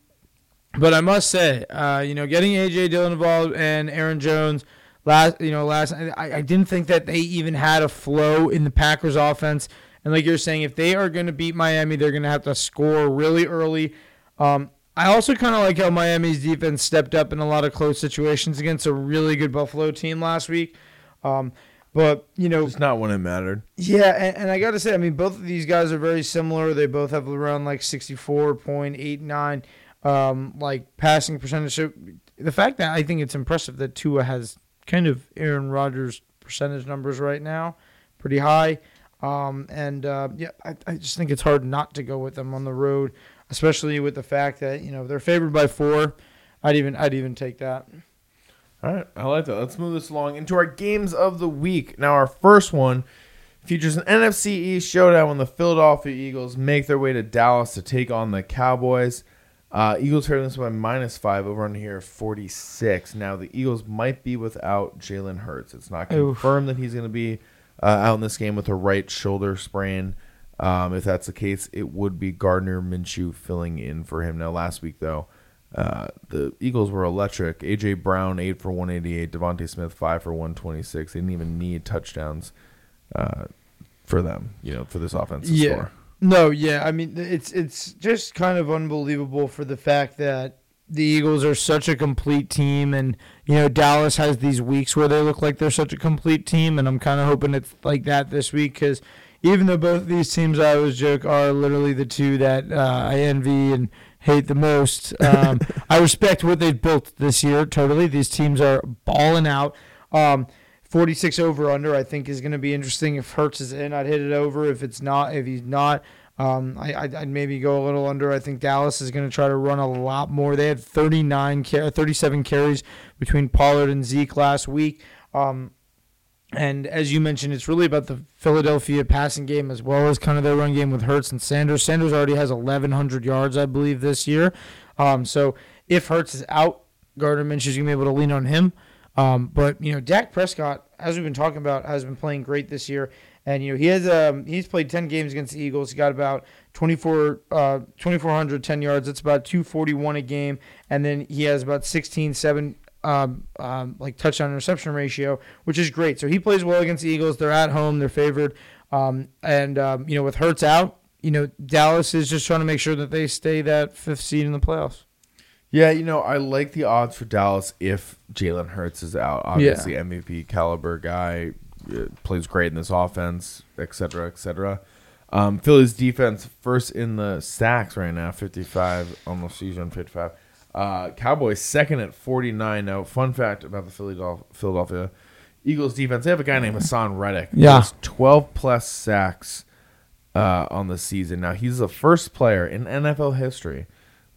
but I must say, uh, you know, getting AJ Dillon involved and Aaron Jones last, you know, last I, I didn't think that they even had a flow in the Packers offense. And like you're saying, if they are going to beat Miami, they're going to have to score really early. Um, I also kind of like how Miami's defense stepped up in a lot of close situations against a really good Buffalo team last week. Um, but you know, It's not when it mattered. yeah, and, and I got to say, I mean, both of these guys are very similar. They both have around like sixty-four point eight nine, um, like passing percentage. So the fact that I think it's impressive that Tua has kind of Aaron Rodgers percentage numbers right now, pretty high. Um, and uh, yeah, I, I just think it's hard not to go with them on the road, especially with the fact that you know they're favored by four. I'd even I'd even take that. All right, I like that. Let's move this along into our games of the week. Now, our first one features an NFC East showdown when the Philadelphia Eagles make their way to Dallas to take on the Cowboys. Uh, Eagles heard this by minus five over on here, 46. Now, the Eagles might be without Jalen Hurts. It's not Oof. confirmed that he's going to be uh, out in this game with a right shoulder sprain. Um, if that's the case, it would be Gardner Minshew filling in for him. Now, last week, though, uh, the Eagles were electric. AJ Brown eight for one eighty eight. DeVonta Smith five for one twenty six. They didn't even need touchdowns uh, for them. You know, for this offense Yeah. score. No, yeah, I mean it's it's just kind of unbelievable for the fact that the Eagles are such a complete team, and you know Dallas has these weeks where they look like they're such a complete team, and I'm kind of hoping it's like that this week because even though both of these teams I always joke are literally the two that uh, I envy and hate the most, um, I respect what they've built this year. Totally, these teams are balling out. Um, 46 over under I think is going to be interesting. If Hurts is in, I'd hit it over. If it's not, if he's not, um, I, I'd, I'd maybe go a little under. I think Dallas is going to try to run a lot more. They had 39, car- 37 carries between Pollard and Zeke last week. Um, And as you mentioned, it's really about the Philadelphia passing game as well as kind of their run game with Hurts and Sanders. Sanders already has 1,100 yards, I believe, this year. Um, so if Hurts is out, Gardner Minshew's going to be able to lean on him. Um, but, you know, Dak Prescott, as we've been talking about, has been playing great this year. And, you know, he has um, he's played 10 games against the Eagles. He got about 24, uh, 2,410 yards. That's about 241 a game. And then he has about 16, 7 um, um, like touchdown interception ratio, which is great. So he plays well against the Eagles. They're at home. They're favored. Um, and um, you know, with Hurts out, you know, Dallas is just trying to make sure that they stay that fifth seed in the playoffs. Yeah, you know, I like the odds for Dallas if Jalen Hurts is out. Obviously, MVP caliber guy uh, plays great in this offense, et cetera, et cetera. Um, Philly's defense first in the sacks right now, fifty-five almost season, fifty-five. Uh, Cowboys second at 49. Now, fun fact about the Philadelphia Eagles defense: they have a guy named Haason Reddick. Yeah, 12 plus sacks uh, on the season. Now, he's the first player in NFL history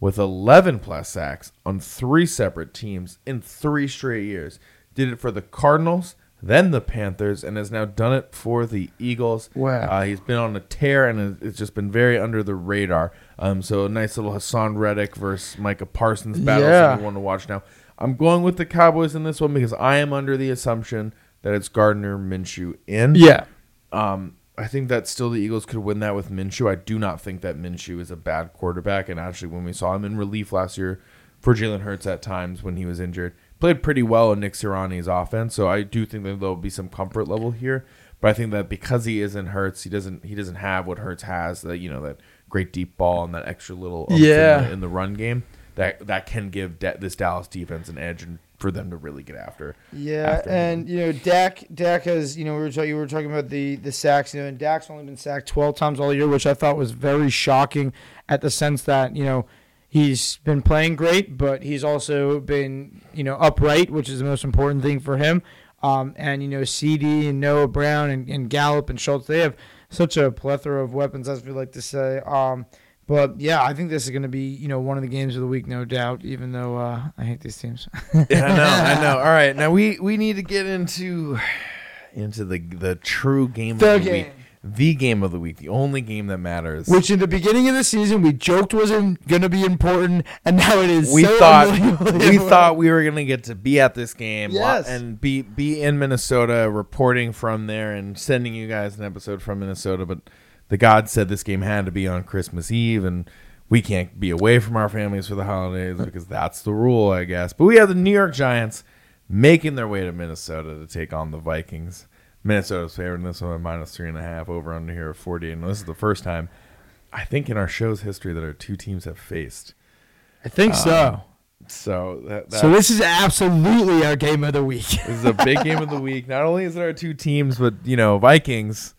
with 11 plus sacks on three separate teams in three straight years. Did it for the Cardinals, then the Panthers, and has now done it for the Eagles. Wow. Uh, he's been on a tear, and it's just been very under the radar. Um, so a nice little Haason Reddick versus Micah Parsons battle. Yeah. Something want to watch now. I'm going with the Cowboys in this one because I am under the assumption that it's Gardner Minshew in. Yeah. Um, I think that still the Eagles could win that with Minshew. I do not think that Minshew is a bad quarterback. And actually, when we saw him in relief last year for Jalen Hurts at times when he was injured, played pretty well in Nick Sirianni's offense. So I do think that there'll be some comfort level here. But I think that because he isn't Hurts, he doesn't he doesn't have what Hurts has. That you know that great deep ball and that extra little Yeah. in, the, in the run game that that can give da- this Dallas defense an edge and for them to really get after. Yeah, after him. and you know Dak. Dak has you know we were talking, you were talking about the the sacks. You know, and Dak's only been sacked twelve times all year, which I thought was very shocking. At the sense that you know he's been playing great, but he's also been you know upright, which is the most important thing for him. Um, and you know CD and Noah Brown and, and Gallup and Schultz, they have such a plethora of weapons, as we like to say. Um, but yeah, I think this is going to be you know one of the games of the week, no doubt. Even though uh, I hate these teams. yeah, I know, I know. All right, now we we need to get into into the the true game The of the game. week, the game of the week, the only game that matters. Which in the beginning of the season we joked wasn't going to be important, and now it is. we so thought we thought we were gonna get to be at this game Yes. and be be in Minnesota, reporting from there and sending you guys an episode from Minnesota. But the gods said this game had to be on Christmas Eve, and we can't be away from our families for the holidays because that's the rule, I guess. But we have the New York Giants making their way to Minnesota to take on the Vikings. Minnesota's favored in this one minus three and a half over under here at forty. And this is the first time I think in our show's history that our two teams have faced. I think so. Um, so that, that So this is absolutely our game of the week. this is a big game of the week. Not only is it our two teams, but you know, Vikings,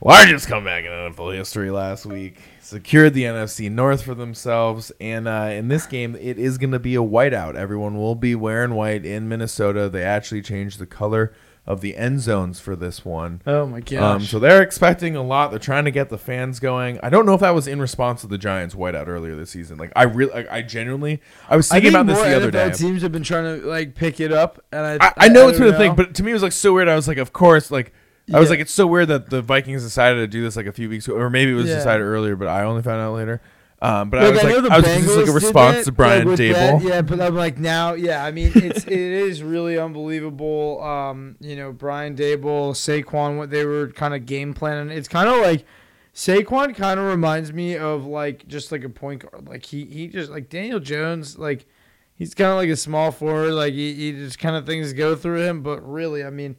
largest comeback in NFL history last week, secured the NFC North for themselves. And uh, in this game, it is going to be a whiteout. Everyone will be wearing white in Minnesota. They actually changed the color of the end zones for this one. Oh my gosh. Um, so they're expecting a lot. They're trying to get the fans going. I don't know if that was in response to the Giants whiteout earlier this season. Like I really, like, I genuinely, I was I thinking think about this the other day. teams have been trying to like pick it up, and I I, I know it's don't been a thing, but to me it was like so weird. I was like, of course, like I was like, it's so weird that the Vikings decided to do this like a few weeks ago, or maybe it was Yeah. decided earlier, but I only found out later. Um, but I Like, was I know like, the I was just like a response did to that, Brian with Daboll. that, yeah, but I'm like now, yeah. I mean, it's it is really unbelievable. Um, you know, Brian Daboll, Saquon, what they were kind of game planning. It's kind of like Saquon kind of reminds me of like just like a point guard. Like he he just like Daniel Jones. Like he's kind of like a small forward. Like he, he just kind of things go through him. But really, I mean,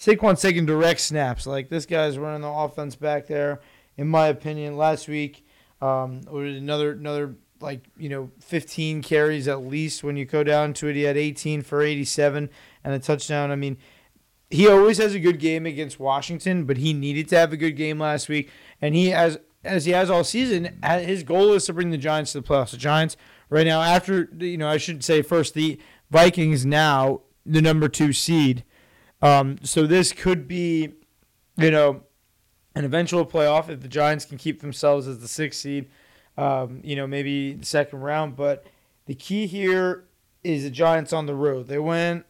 Saquon's taking direct snaps. Like this guy's running the offense back there. In my opinion, last week, um, another another like you know 15 carries at least when you go down to it. He had 18 for 87 and a touchdown. I mean, he always has a good game against Washington, but he needed to have a good game last week, and he has as he has all season. His goal is to bring the Giants to the playoffs. The Giants right now, after you know, I should say first the Vikings now the number two seed. Um, so this could be, you know, an eventual playoff if the Giants can keep themselves as the sixth seed. Um, you know, maybe the second round. But the key here is the Giants on the road. They went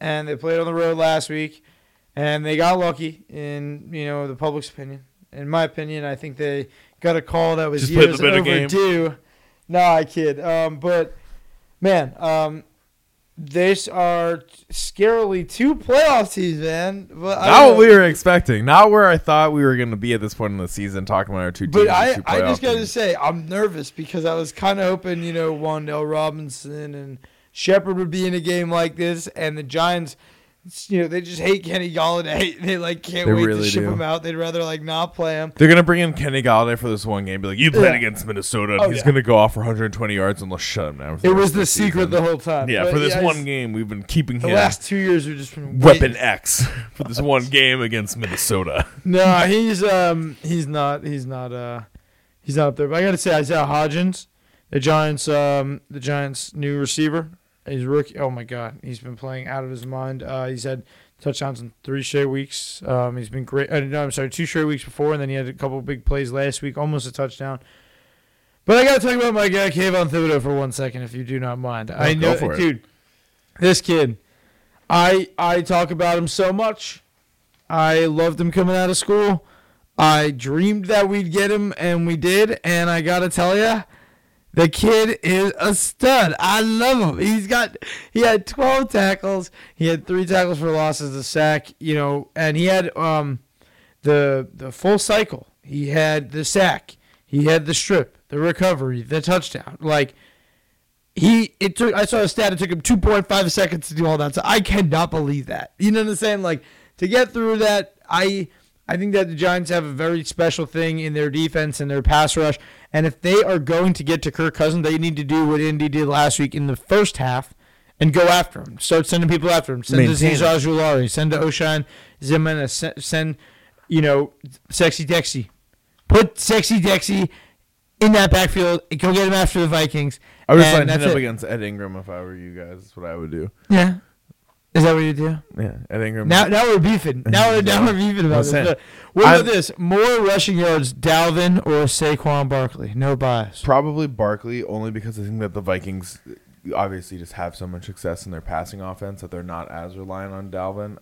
and they played on the road last week, and they got lucky in you know the public's opinion. In my opinion, I think they got a call that was Just years overdue. No, I kid. Um, but man, um, these are scarily two playoff teams, man. But Not what we were expecting. Not where I thought we were going to be at this point in the season, talking about our two teams. But I, I just got to say, I'm nervous because I was kind of hoping, you know, Wan'Dale Robinson and Shepard would be in a game like this, and the Giants, you know, they just hate Kenny Golladay. They like can't They wait really to ship do. him out. They'd rather like not play him. They're gonna bring in Kenny Golladay for this one game. Be like, you played Yeah. against Minnesota. And Oh, he's yeah. gonna go off for 120 yards and let's shut him down. for It rest was of the secret season. the whole time. Yeah, But for this I one just- game, we've been keeping him. The him last two years we've just been weapon waiting. X for this one game against Minnesota. No, he's um he's not he's not uh he's not up there. But I gotta say Isaiah Hodgins, the Giants um the Giants new receiver. He's a rookie. Oh my god, he's been playing out of his mind. Uh, he's had touchdowns in three straight weeks. Um, he's been great. Uh, no, I'm sorry, two straight weeks before, and then he had a couple big plays last week, almost a touchdown. But I gotta talk about my guy Kayvon Thibodeaux for one second, if you do not mind. I know, for it. dude, this kid. I I talk about him so much. I loved him coming out of school. I dreamed that we'd get him, and we did. And I gotta tell you, the kid is a stud. I love him. He's got he had 12 tackles. He had three tackles for losses, a sack. You know, and he had um the the full cycle. He had the sack. He had the strip, the recovery, the touchdown. Like he it took I saw a stat it took him 2.5 seconds to do all that. So I cannot believe that. You know what I'm saying? Like to get through that, I I think that the Giants have a very special thing in their defense and their pass rush. And if they are going to get to Kirk Cousins, they need to do what Indy did last week in the first half and go after him. Start sending people after him. Send to Maintain Azeez Ojulari. Send to Oshane Ximines. Send, you know, Sexy Dexy. Put Sexy Dexy in that backfield. And go get him after the Vikings. I would sign him up it. against Ed Ingram if I were you guys. That's what I would do. Yeah. Is that what you do? Yeah, Ed Ingram. Now, now we're beefing. Now we're now we're beefing about I'm this. saying. But what about I'm- this? More rushing yards, Dalvin or Saquon Barkley? No bias. Probably Barkley, only because I think that the Vikings obviously just have so much success in their passing offense that they're not as reliant on Dalvin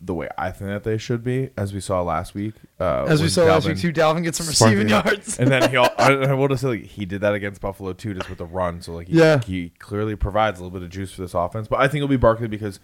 the way I think that they should be, as we saw last week. Uh, As we when saw last week Dalvin too, Dalvin gets some receiving it yards. and then he, al- I, I will just say, like, he did that against Buffalo too, just with the run. So like, he, Yeah. he clearly provides a little bit of juice for this offense. But I think it'll be Barkley because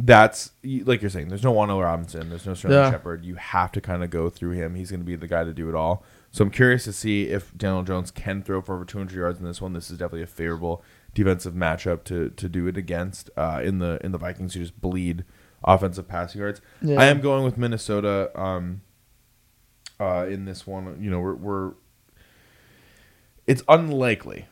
that's like you're saying. There's no Wan'Dale Robinson. There's no Sterling Yeah. Shepard. You have to kind of go through him. He's going to be the guy to do it all. So I'm curious to see if Daniel Jones can throw for over 200 yards in this one. This is definitely a favorable defensive matchup to to do it against. Uh, in the in the Vikings, who just bleed offensive passing yards. Yeah. I am going with Minnesota. Um, uh, in this one, you know, we're, we're it's unlikely,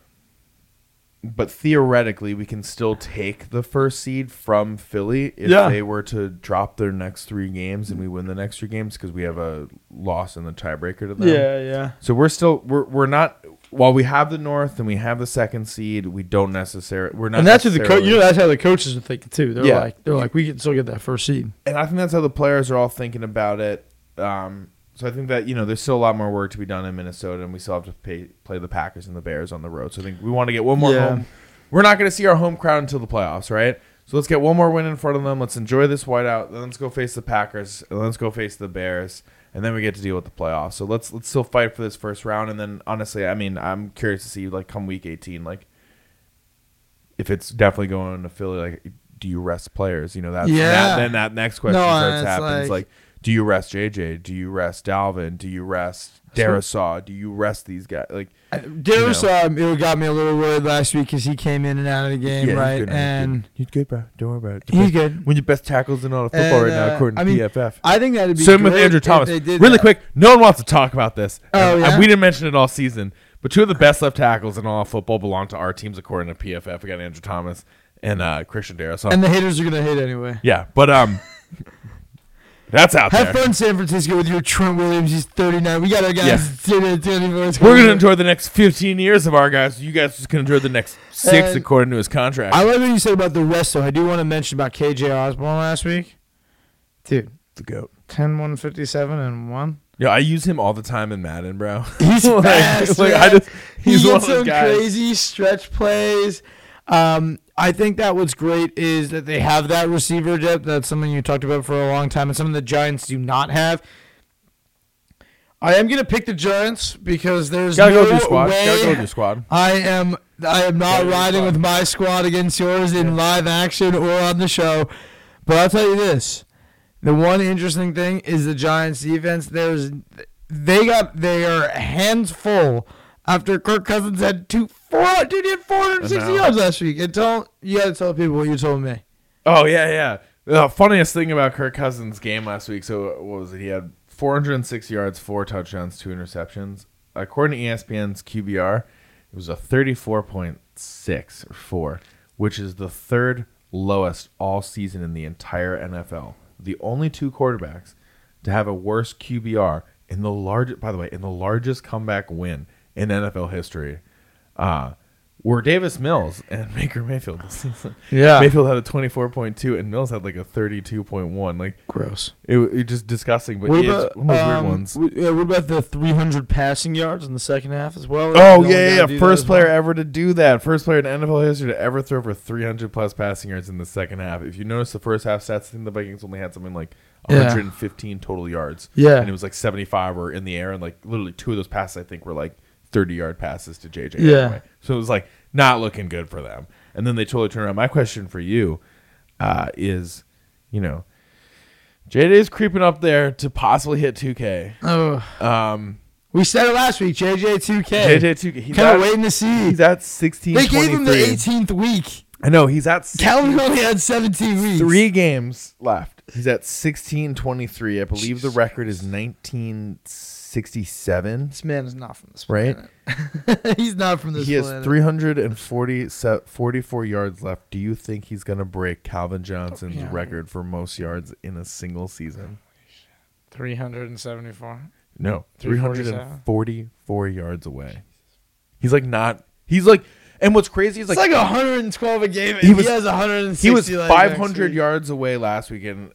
but theoretically, we can still take the first seed from Philly if Yeah. they were to drop their next three games and we win the next three games because we have a loss in the tiebreaker to them. Yeah, yeah. So we're still we're we're not while we have the North and we have the second seed, we don't necessarily we're not. And that's what the coach. necessarily- You know, that's how the coaches are thinking too. They're Yeah. like, they're like, we can still get that first seed. and I think that's how the players are all thinking about it. Um, so I think that you know there's still a lot more work to be done in Minnesota, and we still have to pay, play the Packers and the Bears on the road. So I think we want to get one more Yeah. home. We're not going to see our home crowd until the playoffs, right? So let's get one more win in front of them. Let's enjoy this whiteout. Then let's go face the Packers. And let's go face the Bears, and then we get to deal with the playoffs. So let's let's still fight for this first round. And then honestly, I mean, I'm curious to see like come week 18, like if it's definitely going to Philly, like do you rest players? You know that's Yeah. that, then that next question No, starts happens like- like, do you rest JJ? Do you rest Dalvin? Do you rest Darrisaw? Do you rest these guys? Like Darius, um, it got me a little worried last week because he came in and out of the game, yeah, he's right? good, he's and good. he's good, bro. Don't worry about it. he's good. One of your best tackles in all of football And, right now, uh, according to I mean, PFF. I think that'd be Same with Andrew Thomas. Really that. quick, no one wants to talk about this. Oh, and, yeah? and we didn't mention it all season, but two of the best left tackles in all of football belong to our teams, according to PFF. We got Andrew Thomas and uh, Christian Darrisaw. And the haters are gonna hate anyway. yeah, but um, that's out Have there. fun, San Francisco, with your Trent Williams. He's 39. We got our guys. Yeah. sitting at 24. It's We're gonna gonna enjoy the next 15 years of our guys. You guys just gonna enjoy the next six, And- according to his contract. I like what you said about the rest, though. I do want to mention about KJ Osborn last week. Dude, the goat. 10, 157, and 1. Yeah, I use him all the time in Madden, bro. He's Like- fast. like, man. I just he he's one gets of those some guys. crazy stretch plays. Um, I think that what's great is that they have that receiver depth. That's something you talked about for a long time, and something the Giants do not have. I am gonna pick the Giants because there's Gotta no go with your squad. way Gotta go with your squad. I am I am not Gotta go with your riding squad. with my squad against yours in live action or on the show. But I'll tell you this. The one interesting thing is the Giants defense. There's they got their hands full after Kirk Cousins had two four dude he had 460 yards last week. And tell you gotta tell people what you told me. Oh yeah, yeah. The funniest thing about Kirk Cousins' game last week. So what was it? He had 406 yards, four touchdowns, two interceptions. According to ESPN's QBR, it was a 34.6 or four, which is the third lowest all season in the entire NFL. The only two quarterbacks to have a worse QBR in the largest, by the way, in the largest comeback win in NFL history, uh, were Davis Mills and Baker Mayfield this season. Yeah. Mayfield had a 24.2 and Mills had like a 32.1. Like Gross. it, it just disgusting, but What yeah, about, one of those um, weird ones. yeah, what about the 300 passing yards in the second half as well? Oh No yeah, yeah, do yeah. that First as well? player ever to do that. First player in NFL history to ever throw for 300 plus passing yards in the second half. If you notice the first half stats, I think the Vikings only had something like Yeah. 115 total yards. Yeah. and it was like 75 were in the air, and like literally two of those passes I think were like 30 yard passes to JJ. Yeah. anyway. so it was like not looking good for them. And then they totally turned around. My question for you uh, is, you know, JJ is creeping up there to possibly hit 2K. Oh, Um, we said it last week. JJ 2K. JJ 2K. He's Kind of waiting to see. he's at 16. They gave him the 18th week. I know he's at 16, Calvin only had 17 weeks. three games left. He's at 1623. I believe the record is 1967. This man is not from this Right? planet. he's not from this He has planet. 340 se- 44 yards left. Do you think he's going to break Calvin Johnson's Yeah. record for most yards in a single season? 374. No, 347. 344 yards away. He's like not. He's like, and what's crazy is like, It's like, like 112 a game. He He, was- has 160. he was like 500 week. yards away last week, and,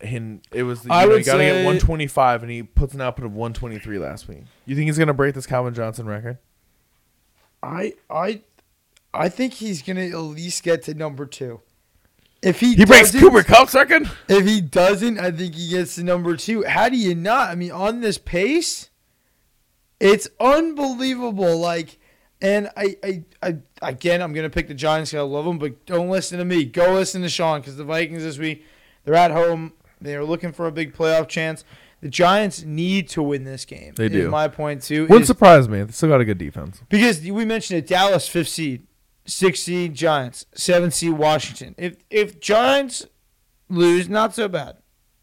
it was you I know, would you got to get say- 125, and he puts an output of 123 last week. You think he's gonna break this Calvin Johnson record? I I I think he's gonna at least get to number two. If he He breaks doesn't- Cooper Kupp second. If he doesn't, I think he gets to number two. How do you not? I mean, on this pace, it's unbelievable. Like, and I, I, I again, I'm gonna pick the Giants. I love them, but don't listen to me. Go listen to Sean because the Vikings this week, they're at home. They're looking for a big playoff chance. The Giants need to win this game. They do. My point too. Wouldn't is- surprise me. They still got a good defense. because we mentioned it, Dallas fifth seed, six seed Giants, seven seed Washington. If if Giants lose, not so bad.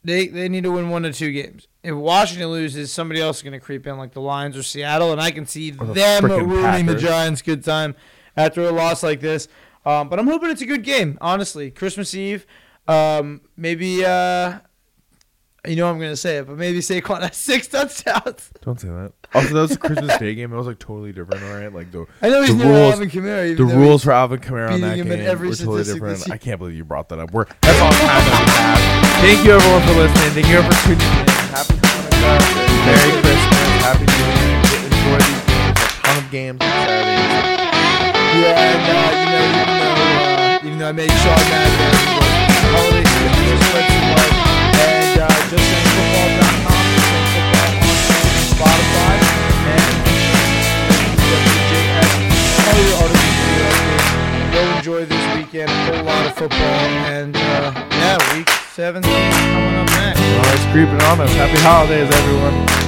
They they need to win one or two games. If Washington loses, somebody else is going to creep in, like the Lions or Seattle, and I can see the them ruining the Giants' good time after a loss like this. Um, but I'm hoping it's a good game. Honestly, Christmas Eve, um, maybe. Uh, you know I'm going to say it, but maybe Saquon has six touchdowns. Don't say that. Also, that was a Christmas Day game. It was like totally different, all right? Like the I know he's The rules- Alvin Kamara. the rules for Alvin Kamara on that game were totally different. I can't believe you brought that up. We're that's all the time that we have. Thank you everyone for listening. Thank you for tuning in. Happy Hanukkah. Merry Christmas. Happy New Year. Enjoy these games. A ton of games on Saturdays. Yeah, and uh, you know, even though, uh, even though I made Sean mad holiday season just spread some love. And uh, just saying Go enjoy this weekend, a whole lot of football, and uh, yeah, week 17 coming up next. Oh, it's creeping on us. Happy holidays, everyone.